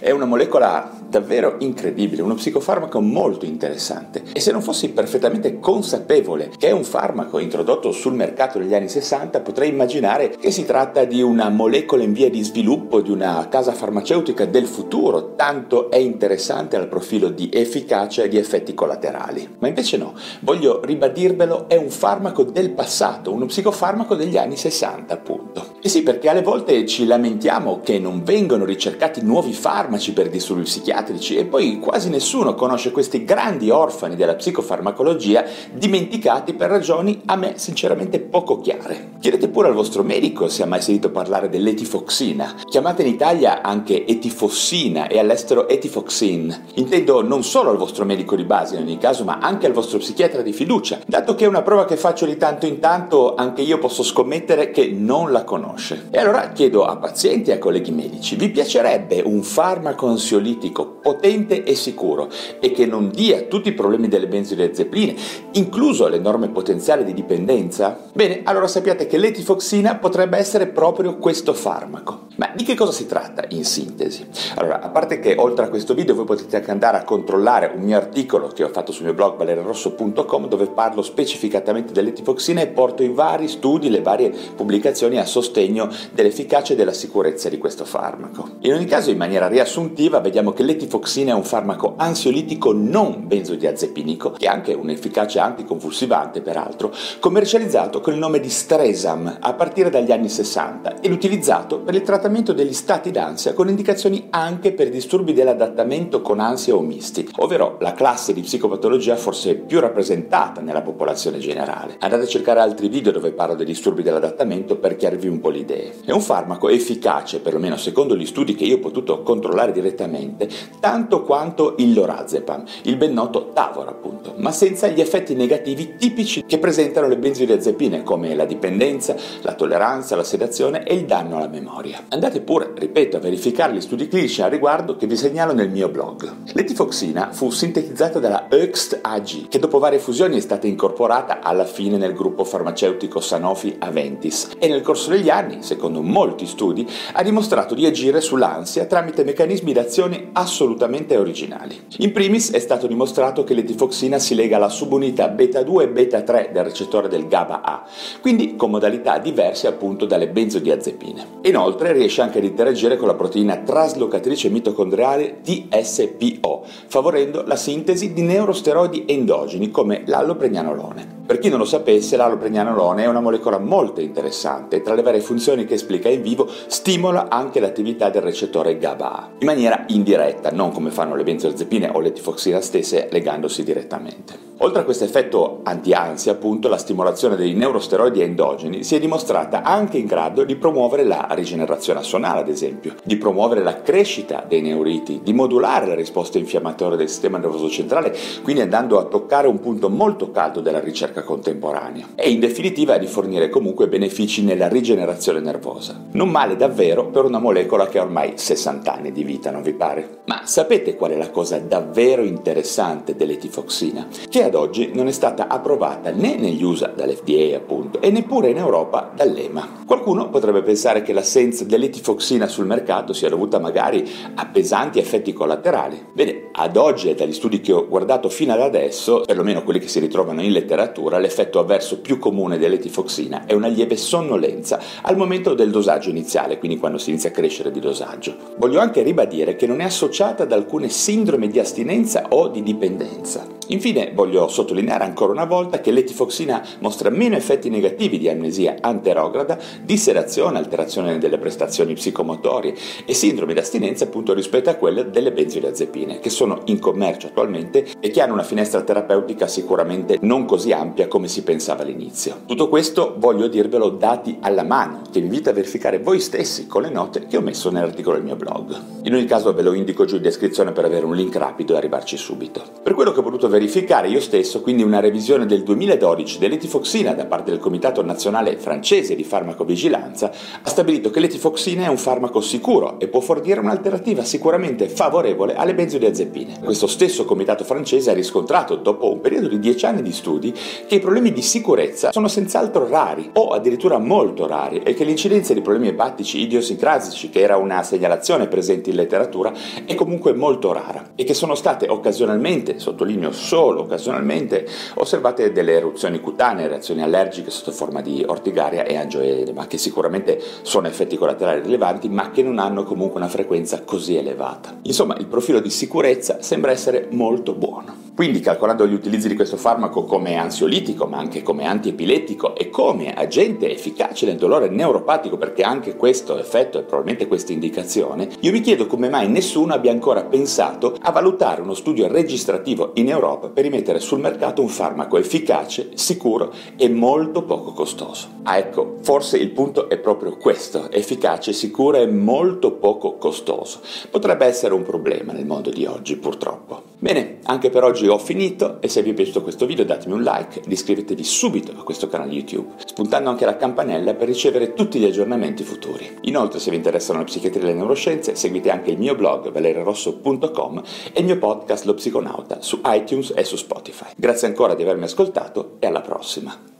è una molecola davvero incredibile, uno psicofarmaco molto interessante e se non fossi perfettamente consapevole che è un farmaco introdotto sul mercato negli anni 60 potrei immaginare che si tratta di una molecola in via di sviluppo di una casa farmaceutica del futuro, tanto è interessante al profilo di efficacia e di effetti collaterali. Ma invece no, voglio ribadirvelo, è un farmaco del passato, uno psicofarmaco degli anni 60 appunto. E sì, perché alle volte ci lamentiamo che non vengono ricercati nuovi farmaci per disturbi psichiatrici e poi quasi nessuno conosce questi grandi orfani della psicofarmacologia dimenticati per ragioni a me sinceramente poco chiare. Chiedete pure al vostro medico se ha mai sentito parlare dell'etifoxina, chiamata in Italia anche etifossina e all'estero etifoxin. Intendo non solo al vostro medico di base in ogni caso, ma anche al vostro psichiatra di fiducia, dato che è una prova che faccio di tanto in tanto, anche io posso scommettere che non la conosce. E allora chiedo a pazienti e a colleghi medici, vi piacerebbe un farmaco ansiolitico potente e sicuro e che non dia tutti i problemi delle benzodiazepine, incluso l'enorme potenziale di dipendenza? Bene, allora sappiate che l'etifoxina potrebbe essere proprio questo farmaco. Ma di che cosa si tratta in sintesi? Allora, a parte che oltre a questo video voi potete anche andare a controllare un mio articolo che ho fatto sul mio blog valerarosso.com dove parlo specificatamente dell'etifoxina e porto i vari studi, le varie pubblicazioni a sostegno dell'efficacia e della sicurezza di questo farmaco. In ogni caso, in maniera riassuntiva, vediamo che l'etifoxina è un farmaco ansiolitico non benzodiazepinico, che ha anche un'efficacia anticonvulsivante peraltro, commercializzato con il nome di Stresam a partire dagli anni 60 ed utilizzato per il trattamento degli stati d'ansia con indicazioni anche per disturbi dell'adattamento con ansia o misti, ovvero la classe di psicopatologia forse più rappresentata nella popolazione generale. Andate a cercare altri video dove parlo dei disturbi dell'adattamento per chiarirvi un po' le idee. È un farmaco efficace, perlomeno secondo gli studi che io ho potuto controllare direttamente, tanto quanto il lorazepam, il ben noto Tavor appunto, ma senza gli effetti negativi tipici che presentano le benzodiazepine come la dipendenza, la tolleranza, la sedazione e il danno alla memoria. Andate pure, ripeto, a verificare gli studi clinici al riguardo che vi segnalo nel mio blog. L'etifoxina fu sintetizzata dalla Höchst AG, che dopo varie fusioni è stata incorporata alla fine nel gruppo farmaceutico Sanofi Aventis e nel corso degli anni, secondo molti studi, ha dimostrato di agire sull'ansia tramite meccanismi d'azione assolutamente originali. In primis è stato dimostrato che l'etifoxina si lega alla subunità beta 2 e beta 3 del recettore del GABA A, quindi con modalità diverse appunto dalle benzodiazepine. Inoltre riesce anche ad interagire con la proteina traslocatrice mitocondriale TSPO, favorendo la sintesi di neurosteroidi endogeni come l'allopregnanolone. Per chi non lo sapesse, l'allopregnanolone è una molecola molto interessante e tra le varie funzioni che esplica in vivo stimola anche l'attività del recettore GABA in maniera indiretta, non come fanno le benzodiazepine o le tifoxina stesse legandosi direttamente. Oltre a questo effetto anti-ansia, appunto, la stimolazione dei neurosteroidi endogeni si è dimostrata anche in grado di promuovere la rigenerazione assonale, ad esempio, di promuovere la crescita dei neuriti, di modulare la risposta infiammatoria del sistema nervoso centrale, quindi andando a toccare un punto molto caldo della ricerca contemporanea e in definitiva di fornire comunque benefici nella rigenerazione nervosa. Non male davvero per una molecola che ha ormai 60 anni di vita, non vi pare? Ma sapete qual è la cosa davvero interessante dell'etifoxina? Che ad oggi non è stata approvata né negli USA dall'FDA appunto e neppure in Europa dall'EMA. Qualcuno potrebbe pensare che l'assenza dell'etifoxina sul mercato sia dovuta magari a pesanti effetti collaterali. Bene, ad oggi e dagli studi che ho guardato fino ad adesso, perlomeno quelli che si ritrovano in letteratura, l'effetto avverso più comune dell'etifoxina è una lieve sonnolenza al momento del dosaggio iniziale, quindi quando si inizia a crescere di dosaggio. Voglio anche ribadire che non è associata ad alcune sindrome di astinenza o di dipendenza. Infine voglio sottolineare ancora una volta che l'etifoxina mostra meno effetti negativi di amnesia anterograda, disserazione, alterazione delle prestazioni psicomotorie e sindrome d'astinenza appunto rispetto a quelle delle benzodiazepine che sono in commercio attualmente e che hanno una finestra terapeutica sicuramente non così ampia come si pensava all'inizio. Tutto questo voglio dirvelo dati alla mano, che vi invito a verificare voi stessi con le note che ho messo nell'articolo del mio blog. In ogni caso ve lo indico giù in descrizione per avere un link rapido e arrivarci subito. Per quello che ho voluto verificare io stesso, quindi una revisione del 2012 dell'etifoxina da parte del Comitato Nazionale Francese di Farmacovigilanza ha stabilito che l'etifoxina è un farmaco sicuro e può fornire un'alternativa sicuramente favorevole alle benzodiazepine. Questo stesso comitato francese ha riscontrato, dopo un periodo di 10 anni di studi, che i problemi di sicurezza sono senz'altro rari o addirittura molto rari e che l'incidenza di problemi epatici idiosincrasici, che era una segnalazione presente in letteratura, è comunque molto rara e che sono state occasionalmente, sottolineo solo occasionalmente, osservate delle eruzioni cutanee, reazioni allergiche sotto forma di ortigaria e angioedema, che sicuramente sono effetti collaterali rilevanti, ma che non hanno comunque una frequenza così elevata. Insomma, il profilo di sicurezza sembra essere molto buono. Quindi, calcolando gli utilizzi di questo farmaco come ansiolitico, ma anche come antiepilettico e come agente efficace nel dolore neuropatico, perché anche questo effetto e probabilmente questa indicazione, io mi chiedo come mai nessuno abbia ancora pensato a valutare uno studio registrativo in Europa per rimettere sul mercato un farmaco efficace, sicuro e molto poco costoso. Ah ecco, forse il punto è proprio questo, efficace, sicuro e molto poco costoso. Potrebbe essere un problema nel mondo di oggi, purtroppo. Bene, anche per oggi ho finito e se vi è piaciuto questo video datemi un like ed iscrivetevi subito a questo canale YouTube, spuntando anche la campanella per ricevere tutti gli aggiornamenti futuri. Inoltre se vi interessano la psichiatria e le neuroscienze seguite anche il mio blog valerirosso.com e il mio podcast Lo Psiconauta su iTunes e su Spotify. Grazie ancora di avermi ascoltato e alla prossima.